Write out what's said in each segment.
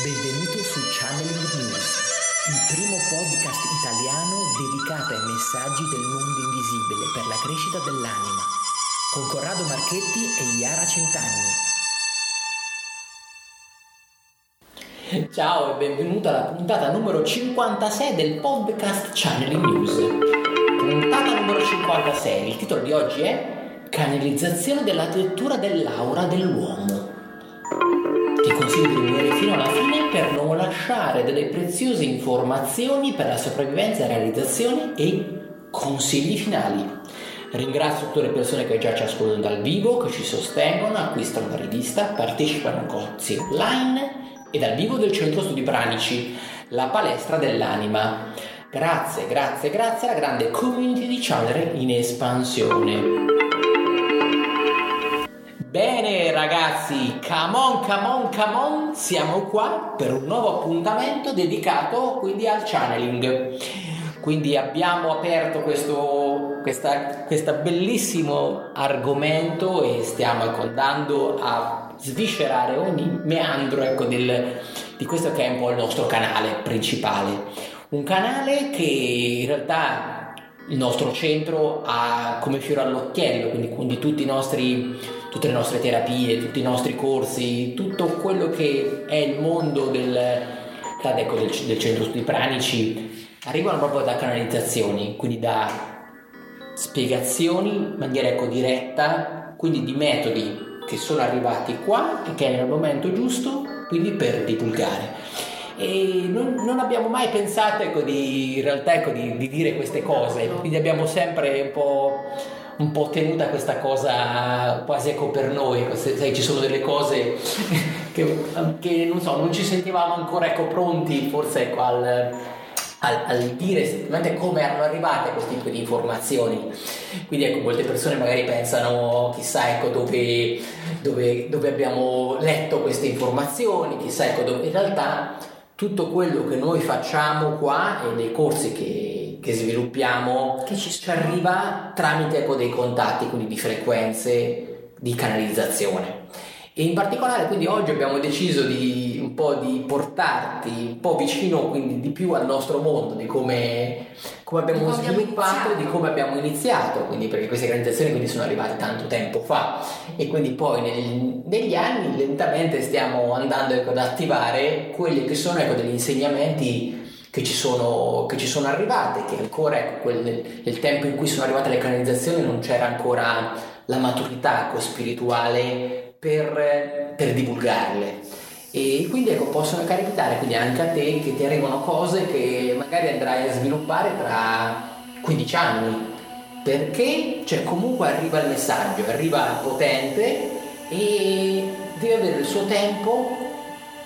Benvenuto su Channeling News, il primo podcast italiano dedicato ai messaggi del mondo invisibile per la crescita dell'anima, con Corrado Marchetti e Iara Centanni. Ciao e benvenuto alla puntata numero 56 del podcast Channeling News. Puntata numero 56, il titolo di oggi è Canalizzazione della lettura dell'aura dell'uomo. Ti consiglio per non lasciare delle preziose informazioni per la sopravvivenza, realizzazione e consigli finali. Ringrazio tutte le persone che già ci ascoltano dal vivo, che ci sostengono, acquistano la rivista, partecipano a corsi online e dal vivo del Centro Studi Pranici, la palestra dell'anima. Grazie, grazie, grazie alla grande community di Chandler in espansione. Bene ragazzi, come on, come on, come on, siamo qua per un nuovo appuntamento dedicato quindi al channeling. Quindi abbiamo aperto questo questa, questo bellissimo argomento e stiamo andando a sviscerare ogni meandro ecco, del, di questo che è un po' il nostro canale principale. Un canale che in realtà il nostro centro ha come fiore all'occhiello, quindi, quindi tutti i nostri tutte le nostre terapie, tutti i nostri corsi, tutto quello che è il mondo del, ecco, del, del centro studi pranici arrivano proprio da canalizzazioni, quindi da spiegazioni in maniera ecco, diretta, quindi di metodi che sono arrivati qua e che è nel momento giusto, quindi per divulgare. E non, non abbiamo mai pensato ecco, di, in realtà ecco, di, di dire queste cose, quindi abbiamo sempre un po' un po' tenuta questa cosa quasi ecco per noi, sai, ci sono delle cose che, che, non so, non ci sentivamo ancora ecco pronti forse ecco al, al, al dire esattamente come erano arrivate questo tipo di informazioni. Quindi ecco, molte persone magari pensano chissà ecco dove, dove, dove abbiamo letto queste informazioni, chissà ecco dove in realtà tutto quello che noi facciamo qua e nei corsi che che sviluppiamo che ci, ci arriva tramite ecco, dei contatti, quindi di frequenze di canalizzazione. E in particolare quindi oggi abbiamo deciso di un po' di portarti un po' vicino quindi di più al nostro mondo, di come, come abbiamo di sviluppato, di come abbiamo iniziato, quindi perché queste organizzazioni quindi sono arrivate tanto tempo fa. E quindi poi nel, negli anni lentamente stiamo andando ecco, ad attivare quelli che sono ecco, degli insegnamenti che ci sono, che ci sono arrivate, che ancora ecco, quel, nel, tempo in cui sono arrivate le canalizzazioni non c'era ancora la maturità ecco, spirituale per, per divulgarle. E quindi ecco, possono capitare quindi anche a te che ti arrivano cose che magari andrai a sviluppare tra 15 anni, perché cioè, comunque arriva il messaggio, arriva potente e deve avere il suo tempo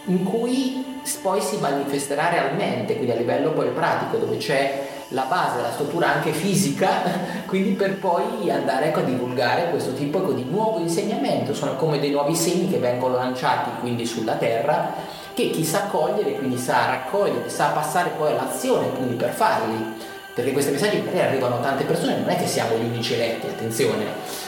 in cui poi si manifesterà realmente, quindi a livello poi pratico, dove c'è la base, la struttura anche fisica, quindi per poi andare ecco, a divulgare questo tipo ecco, di nuovo insegnamento, sono come dei nuovi segni che vengono lanciati quindi sulla terra, che chi sa cogliere, quindi sa raccogliere, sa passare poi all'azione, quindi per farli, perché questi messaggi magari arrivano a tante persone, non è che siamo gli unici eletti, attenzione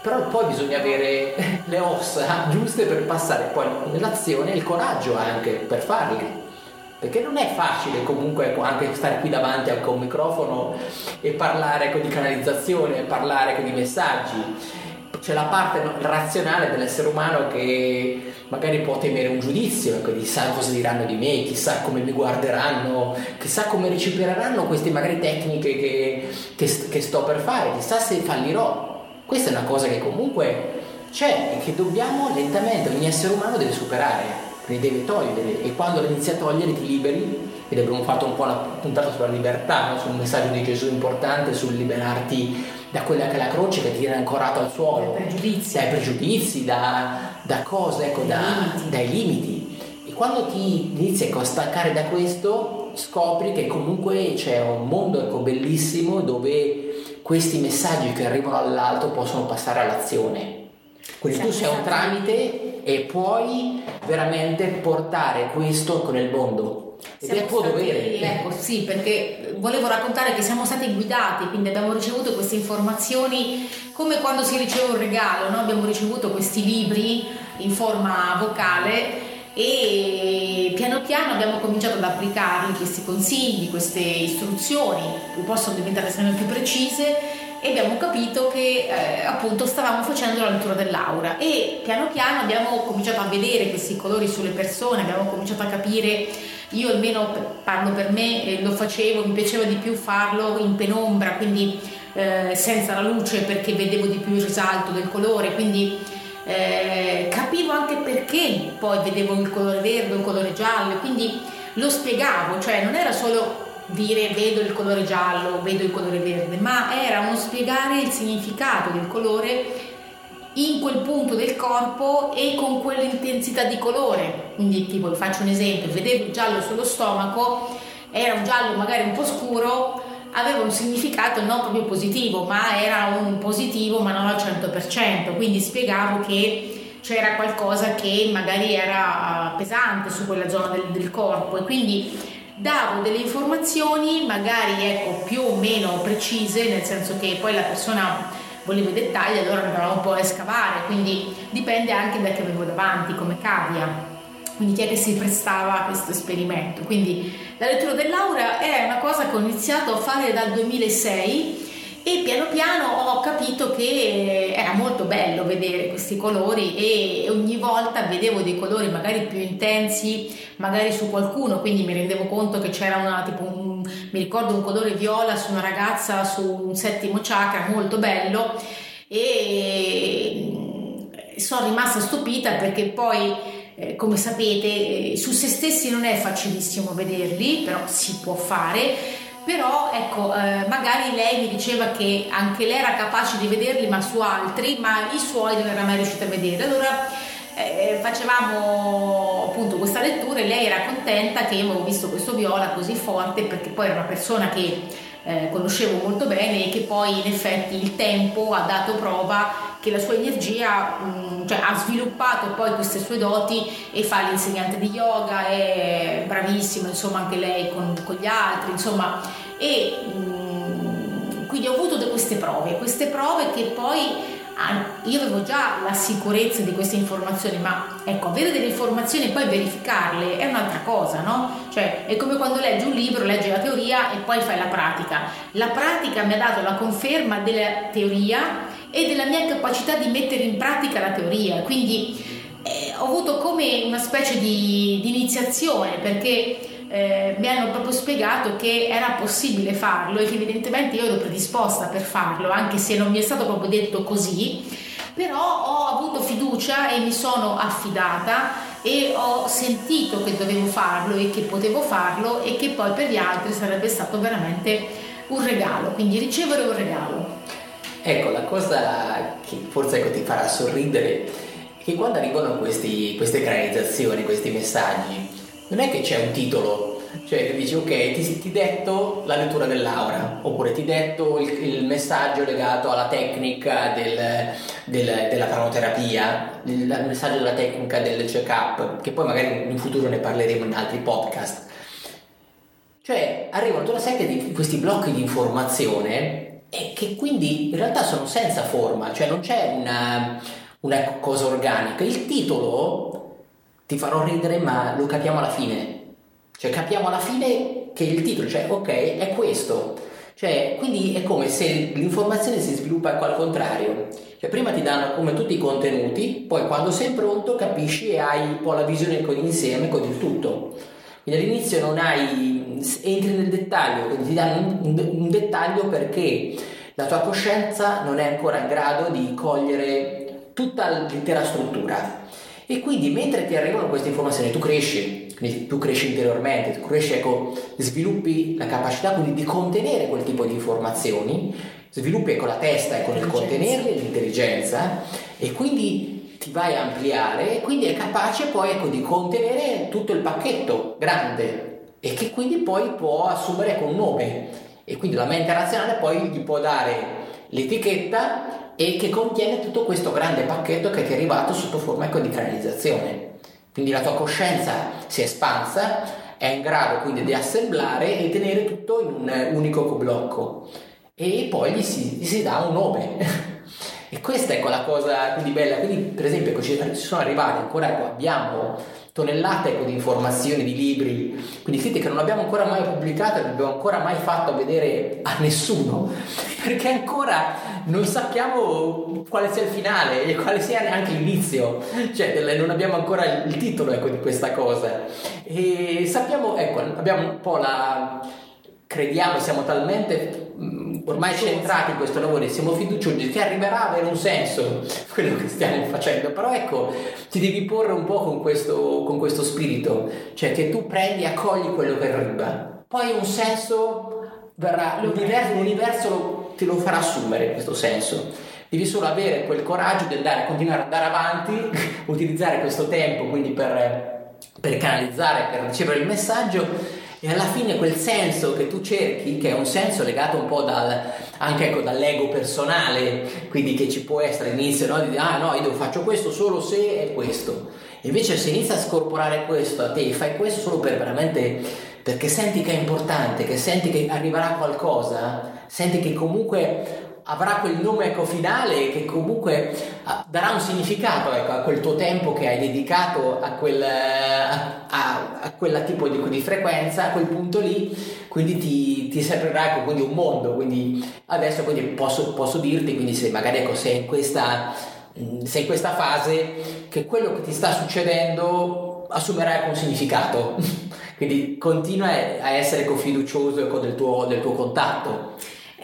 però poi bisogna avere le ossa giuste per passare poi nell'azione e il coraggio anche per farli perché non è facile comunque anche stare qui davanti a un microfono e parlare di canalizzazione, parlare di messaggi. C'è la parte razionale dell'essere umano che magari può temere un giudizio, ecco, chissà cosa diranno di me, chissà come mi guarderanno, chissà come riceveranno queste magari tecniche che, che, che sto per fare, chissà se fallirò. Questa è una cosa che comunque c'è e che dobbiamo lentamente, ogni essere umano deve superare, quindi deve togliere e quando la inizi a togliere ti liberi ed abbiamo fatto un po' una puntata sulla libertà, no? sul messaggio di Gesù importante, sul liberarti da quella che è la croce che ti tiene ancorato al suolo, dai pregiudizi, dai, pregiudizi, da, da cose, ecco, da, limiti. dai limiti. E quando ti inizi ecco, a staccare da questo, scopri che comunque c'è un mondo ecco, bellissimo dove questi messaggi che arrivano dall'alto possono passare all'azione. Quindi tu sei un tramite e puoi veramente portare questo con il mondo. Ed siamo è tuo dovere. Ecco, sì, perché volevo raccontare che siamo stati guidati, quindi abbiamo ricevuto queste informazioni come quando si riceve un regalo, no? abbiamo ricevuto questi libri in forma vocale e piano piano abbiamo cominciato ad applicarli questi consigli, queste istruzioni che possono diventare sempre più precise e abbiamo capito che eh, appunto stavamo facendo la lettura dell'aura. E piano piano abbiamo cominciato a vedere questi colori sulle persone, abbiamo cominciato a capire, io almeno parlo per me, eh, lo facevo, mi piaceva di più farlo in penombra, quindi eh, senza la luce perché vedevo di più il risalto del colore, quindi eh, capivo anche perché poi vedevo il colore verde, il colore giallo, quindi lo spiegavo, cioè non era solo dire vedo il colore giallo, vedo il colore verde, ma era uno spiegare il significato del colore in quel punto del corpo e con quell'intensità di colore. Quindi tipo, faccio un esempio, vedevo il giallo sullo stomaco, era un giallo magari un po' scuro, aveva un significato non proprio positivo, ma era un positivo ma non al 100%, quindi spiegavo che c'era qualcosa che magari era pesante su quella zona del, del corpo. E quindi davo delle informazioni magari ecco, più o meno precise, nel senso che poi la persona voleva i dettagli, allora andavamo un po' a scavare, quindi dipende anche da che avevo davanti, come cavia. Quindi chi è che si prestava a questo esperimento? Quindi la lettura dell'aura è una cosa che ho iniziato a fare dal 2006 e piano piano ho capito che era molto bello vedere questi colori e ogni volta vedevo dei colori magari più intensi, magari su qualcuno, quindi mi rendevo conto che c'era una tipo un, mi ricordo un colore viola su una ragazza su un settimo chakra molto bello e sono rimasta stupita perché poi eh, come sapete eh, su se stessi non è facilissimo vederli, però si può fare. Però ecco eh, magari lei mi diceva che anche lei era capace di vederli ma su altri ma i suoi non era mai riuscita a vedere allora eh, facevamo appunto questa lettura e lei era contenta che avevo visto questo viola così forte perché poi era una persona che eh, conoscevo molto bene e che poi in effetti il tempo ha dato prova che la sua energia mm, cioè, ha sviluppato poi queste sue doti e fa l'insegnante di yoga, è bravissima insomma anche lei con, con gli altri, insomma, e mm, quindi ho avuto queste prove, queste prove che poi io avevo già la sicurezza di queste informazioni, ma ecco, avere delle informazioni e poi verificarle è un'altra cosa, no? Cioè, è come quando leggi un libro, leggi la teoria e poi fai la pratica. La pratica mi ha dato la conferma della teoria e della mia capacità di mettere in pratica la teoria. Quindi eh, ho avuto come una specie di, di iniziazione perché eh, mi hanno proprio spiegato che era possibile farlo e che evidentemente io ero predisposta per farlo, anche se non mi è stato proprio detto così, però ho avuto fiducia e mi sono affidata e ho sentito che dovevo farlo e che potevo farlo e che poi per gli altri sarebbe stato veramente un regalo, quindi ricevere un regalo. Ecco, la cosa che forse ecco, ti farà sorridere è che quando arrivano questi, queste canalizzazioni, questi messaggi, non è che c'è un titolo, cioè che dici ok, ti, ti detto la lettura dell'aura, oppure ti detto il, il messaggio legato alla tecnica del, del, della pranoterapia, il, il messaggio della tecnica del check-up, che poi magari in futuro ne parleremo in altri podcast. Cioè arrivano tutta una serie di questi blocchi di informazione e che quindi in realtà sono senza forma, cioè non c'è una, una cosa organica. Il titolo ti farò ridere, ma lo capiamo alla fine. Cioè capiamo alla fine che il titolo, cioè ok, è questo. Cioè, quindi è come se l'informazione si sviluppa al contrario. Cioè, prima ti danno come tutti i contenuti, poi quando sei pronto capisci e hai un po' la visione con insieme con il tutto. Quindi all'inizio non hai, entri nel dettaglio, quindi ti danno un, un dettaglio perché la tua coscienza non è ancora in grado di cogliere tutta l'intera struttura. E quindi mentre ti arrivano queste informazioni tu cresci, quindi tu cresci interiormente, tu cresci, ecco, sviluppi la capacità quindi di contenere quel tipo di informazioni, sviluppi ecco la testa ecco, nel contenerle, l'intelligenza e quindi ti vai a ampliare e quindi è capace poi ecco, di contenere tutto il pacchetto grande e che quindi poi può assumere con nome e quindi la mente razionale poi gli può dare l'etichetta e che contiene tutto questo grande pacchetto che ti è arrivato sotto forma ecco, di canalizzazione. Quindi la tua coscienza si è espansa, è in grado quindi di assemblare e tenere tutto in un unico blocco e poi gli si, gli si dà un nome. E questa è quella cosa quindi bella, quindi per esempio ecco, ci sono arrivati ancora, ecco, abbiamo tonnellate di informazioni, di libri, quindi scritti che non abbiamo ancora mai pubblicato, non abbiamo ancora mai fatto vedere a nessuno, perché ancora non sappiamo quale sia il finale e quale sia neanche l'inizio, cioè non abbiamo ancora il titolo ecco, di questa cosa. E sappiamo, ecco, abbiamo un po' la... crediamo, siamo talmente mm, ormai centrati in questo lavoro e siamo fiduciosi che arriverà a avere un senso quello che stiamo facendo, però ecco, ti devi porre un po' con questo, con questo spirito, cioè che tu prendi e accogli quello che arriva, poi un senso verrà, l'universo, l'universo te lo farà assumere questo senso. Devi solo avere quel coraggio di andare, continuare ad andare avanti, utilizzare questo tempo quindi per, per canalizzare, per ricevere il messaggio e alla fine quel senso che tu cerchi, che è un senso legato un po' dal, anche ecco, dall'ego personale, quindi che ci può essere all'inizio, no? di dire ah no, io faccio questo solo se è questo. Invece se inizi a scorporare questo a te, fai questo solo per veramente perché senti che è importante, che senti che arriverà qualcosa, senti che comunque avrà quel nome ecco, finale che comunque ah, darà un significato ecco, a quel tuo tempo che hai dedicato a quel, a, a, a quella tipo di, di, frequenza, a quel punto lì, quindi ti, ti sembrerà ecco, quindi un mondo. Quindi adesso quindi posso, posso dirti, quindi se magari ecco, sei in questa mm, sei in questa fase che quello che ti sta succedendo assumerà ecco, un significato. Quindi continua a essere fiducioso ecco, del, tuo, del tuo contatto.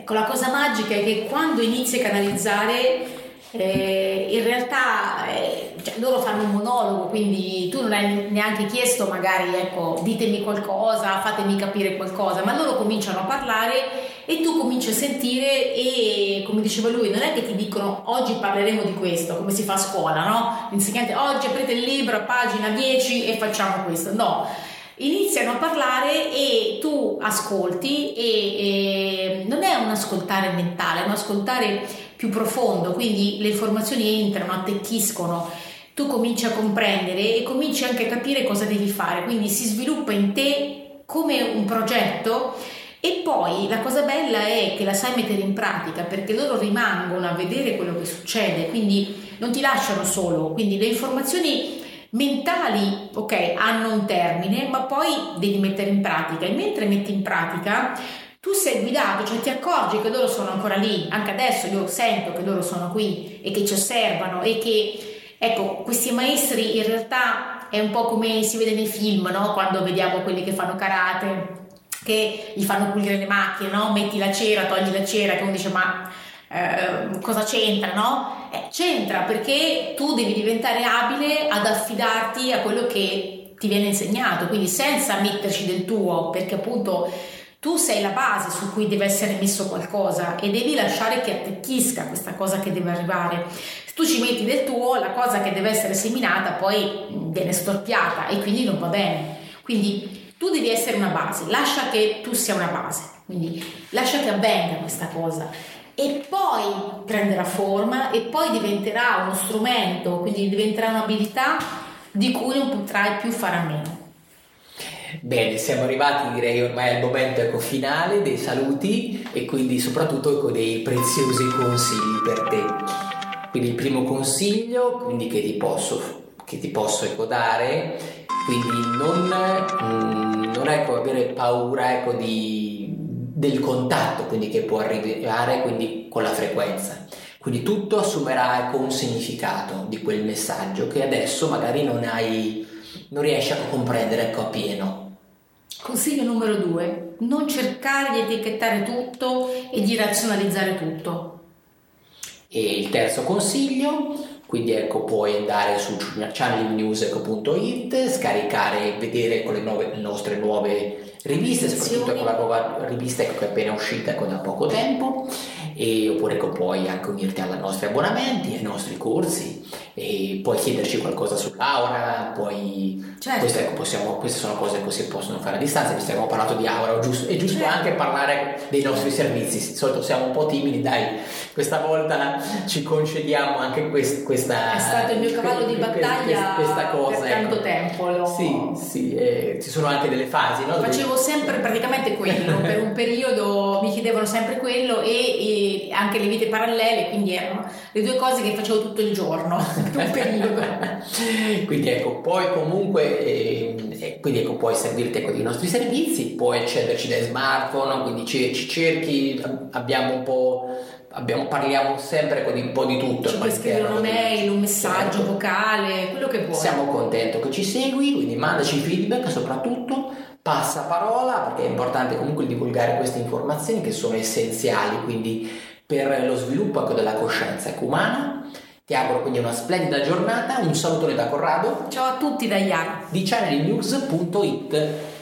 Ecco, la cosa magica è che quando inizi a canalizzare, eh, in realtà eh, cioè, loro fanno un monologo, quindi tu non hai neanche chiesto magari, ecco, ditemi qualcosa, fatemi capire qualcosa, ma loro cominciano a parlare e tu cominci a sentire e come diceva lui, non è che ti dicono oggi parleremo di questo, come si fa a scuola, no? L'insegnante oggi aprite il libro a pagina 10 e facciamo questo, no iniziano a parlare e tu ascolti e, e, non è un ascoltare mentale, è un ascoltare più profondo, quindi le informazioni entrano, attecchiscono, tu cominci a comprendere e cominci anche a capire cosa devi fare, quindi si sviluppa in te come un progetto. E poi la cosa bella è che la sai mettere in pratica perché loro rimangono a vedere quello che succede, quindi non ti lasciano solo, quindi le informazioni mentali, ok, hanno un termine, ma poi devi mettere in pratica e mentre metti in pratica tu sei guidato, cioè ti accorgi che loro sono ancora lì, anche adesso io sento che loro sono qui e che ci osservano e che, ecco, questi maestri in realtà è un po' come si vede nei film, no? Quando vediamo quelli che fanno karate, che gli fanno pulire le macchine, no? Metti la cera, togli la cera, che uno dice ma eh, cosa c'entra, no? Eh, c'entra perché tu devi diventare abile ad affidarti a quello che ti viene insegnato, quindi senza metterci del tuo, perché appunto tu sei la base su cui deve essere messo qualcosa e devi lasciare che attecchisca questa cosa che deve arrivare. Se tu ci metti del tuo, la cosa che deve essere seminata poi viene storpiata e quindi non va bene. Quindi tu devi essere una base, lascia che tu sia una base, quindi lascia che avvenga questa cosa e poi prenderà forma e poi diventerà uno strumento, quindi diventerà un'abilità di cui non potrai più fare a meno. Bene, siamo arrivati direi ormai al momento ecco, finale dei saluti e quindi soprattutto ecco, dei preziosi consigli per te. Quindi il primo consiglio quindi, che ti posso, che ti posso ecco, dare, quindi non, mm, non ecco, avere paura ecco, di del contatto quindi che può arrivare quindi con la frequenza. Quindi tutto assumerà ecco, un significato di quel messaggio che adesso magari non hai, non riesci a comprendere ecco, a pieno. Consiglio numero due, non cercare di etichettare tutto e di razionalizzare tutto. E il terzo consiglio, quindi ecco puoi andare su channelnews.it, scaricare e vedere con le, nuove, le nostre nuove riviste, soprattutto con la nuova rivista che è appena uscita ecco, da poco tempo, e, oppure ecco, puoi anche unirti ai nostri abbonamenti, ai nostri corsi, e puoi chiederci qualcosa su Laura, puoi... Certo. Queste, ecco, possiamo- queste sono cose che si possono fare a distanza, visto che abbiamo parlato di Aura, è giusto, è giusto Certo. anche parlare dei nostri servizi, di solito siamo un po' timidi, dai, questa volta ci concediamo anche quest- questa... È stato il mio cavallo di questa- battaglia questa cosa, per tanto ecco. tempo. lo- Sì, sì, eh, ci sono anche delle fasi, no? Facevo sempre praticamente quello, per un periodo mi chiedevano sempre quello e, e anche le vite parallele, quindi erano le due cose che facevo tutto il giorno, per un periodo. quindi ecco, poi comunque, ehm, eh, quindi ecco, puoi servirti ecco, dei nostri servizi, puoi accederci dai smartphone, quindi ci, ci cerchi, abbiamo un po', abbiamo, parliamo sempre ecco, di un po' di tutto. Ci puoi scrivere una mail, un messaggio Certo. vocale, quello che vuoi. Siamo contenti che ci segui, quindi mandaci feedback soprattutto, passa parola perché è importante comunque divulgare queste informazioni che sono essenziali quindi per lo sviluppo ecco, della coscienza ecco, umana. Ti auguro quindi una splendida giornata, un salutone da Corrado Ciao a tutti da Iara. di channelnews.it.